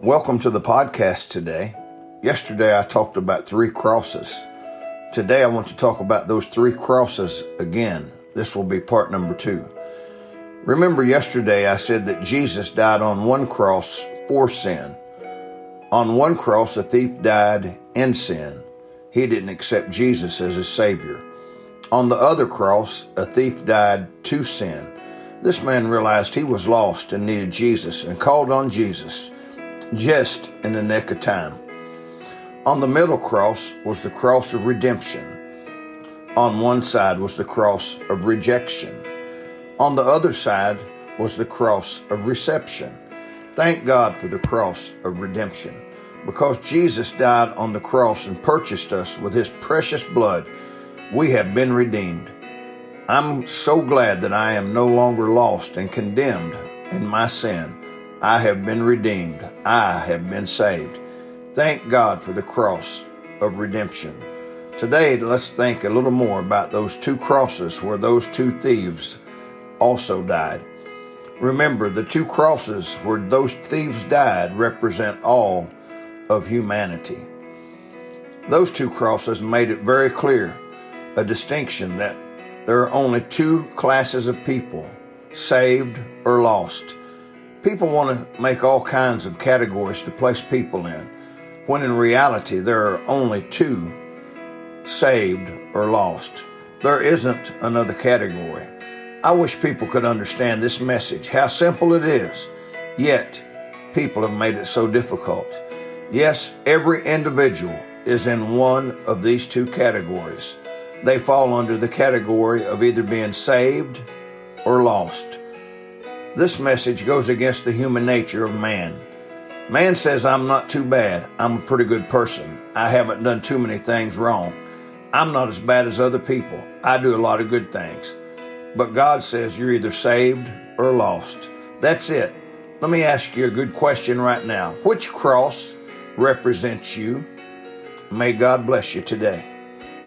Welcome to the podcast today. Yesterday I talked about three crosses. Today I want to talk about those three crosses again. This will be part number two. Remember, yesterday I said that Jesus died on one cross for sin. On one cross, a thief died in sin. He didn't accept Jesus as his Savior. On the other cross, a thief died to sin. This man realized he was lost and needed Jesus and called on Jesus just in the nick of time. On the middle cross was the cross of redemption. On one side was the cross of rejection. On the other side was the cross of reception. Thank God for the cross of redemption. Because Jesus died on the cross and purchased us with his precious blood, we have been redeemed. I'm so glad that I am no longer lost and condemned in my sin. I have been redeemed. I have been saved. Thank God for the cross of redemption. Today, let's think a little more about those two crosses where those two thieves also died. Remember, the two crosses where those thieves died represent all of humanity. Those two crosses made it very clear a distinction that there are only two classes of people saved or lost. People want to make all kinds of categories to place people in, when in reality there are only two saved or lost. There isn't another category. I wish people could understand this message, how simple it is, yet people have made it so difficult. Yes, every individual is in one of these two categories. They fall under the category of either being saved or lost. This message goes against the human nature of man. Man says, I'm not too bad. I'm a pretty good person. I haven't done too many things wrong. I'm not as bad as other people. I do a lot of good things. But God says you're either saved or lost. That's it. Let me ask you a good question right now. Which cross represents you? May God bless you today.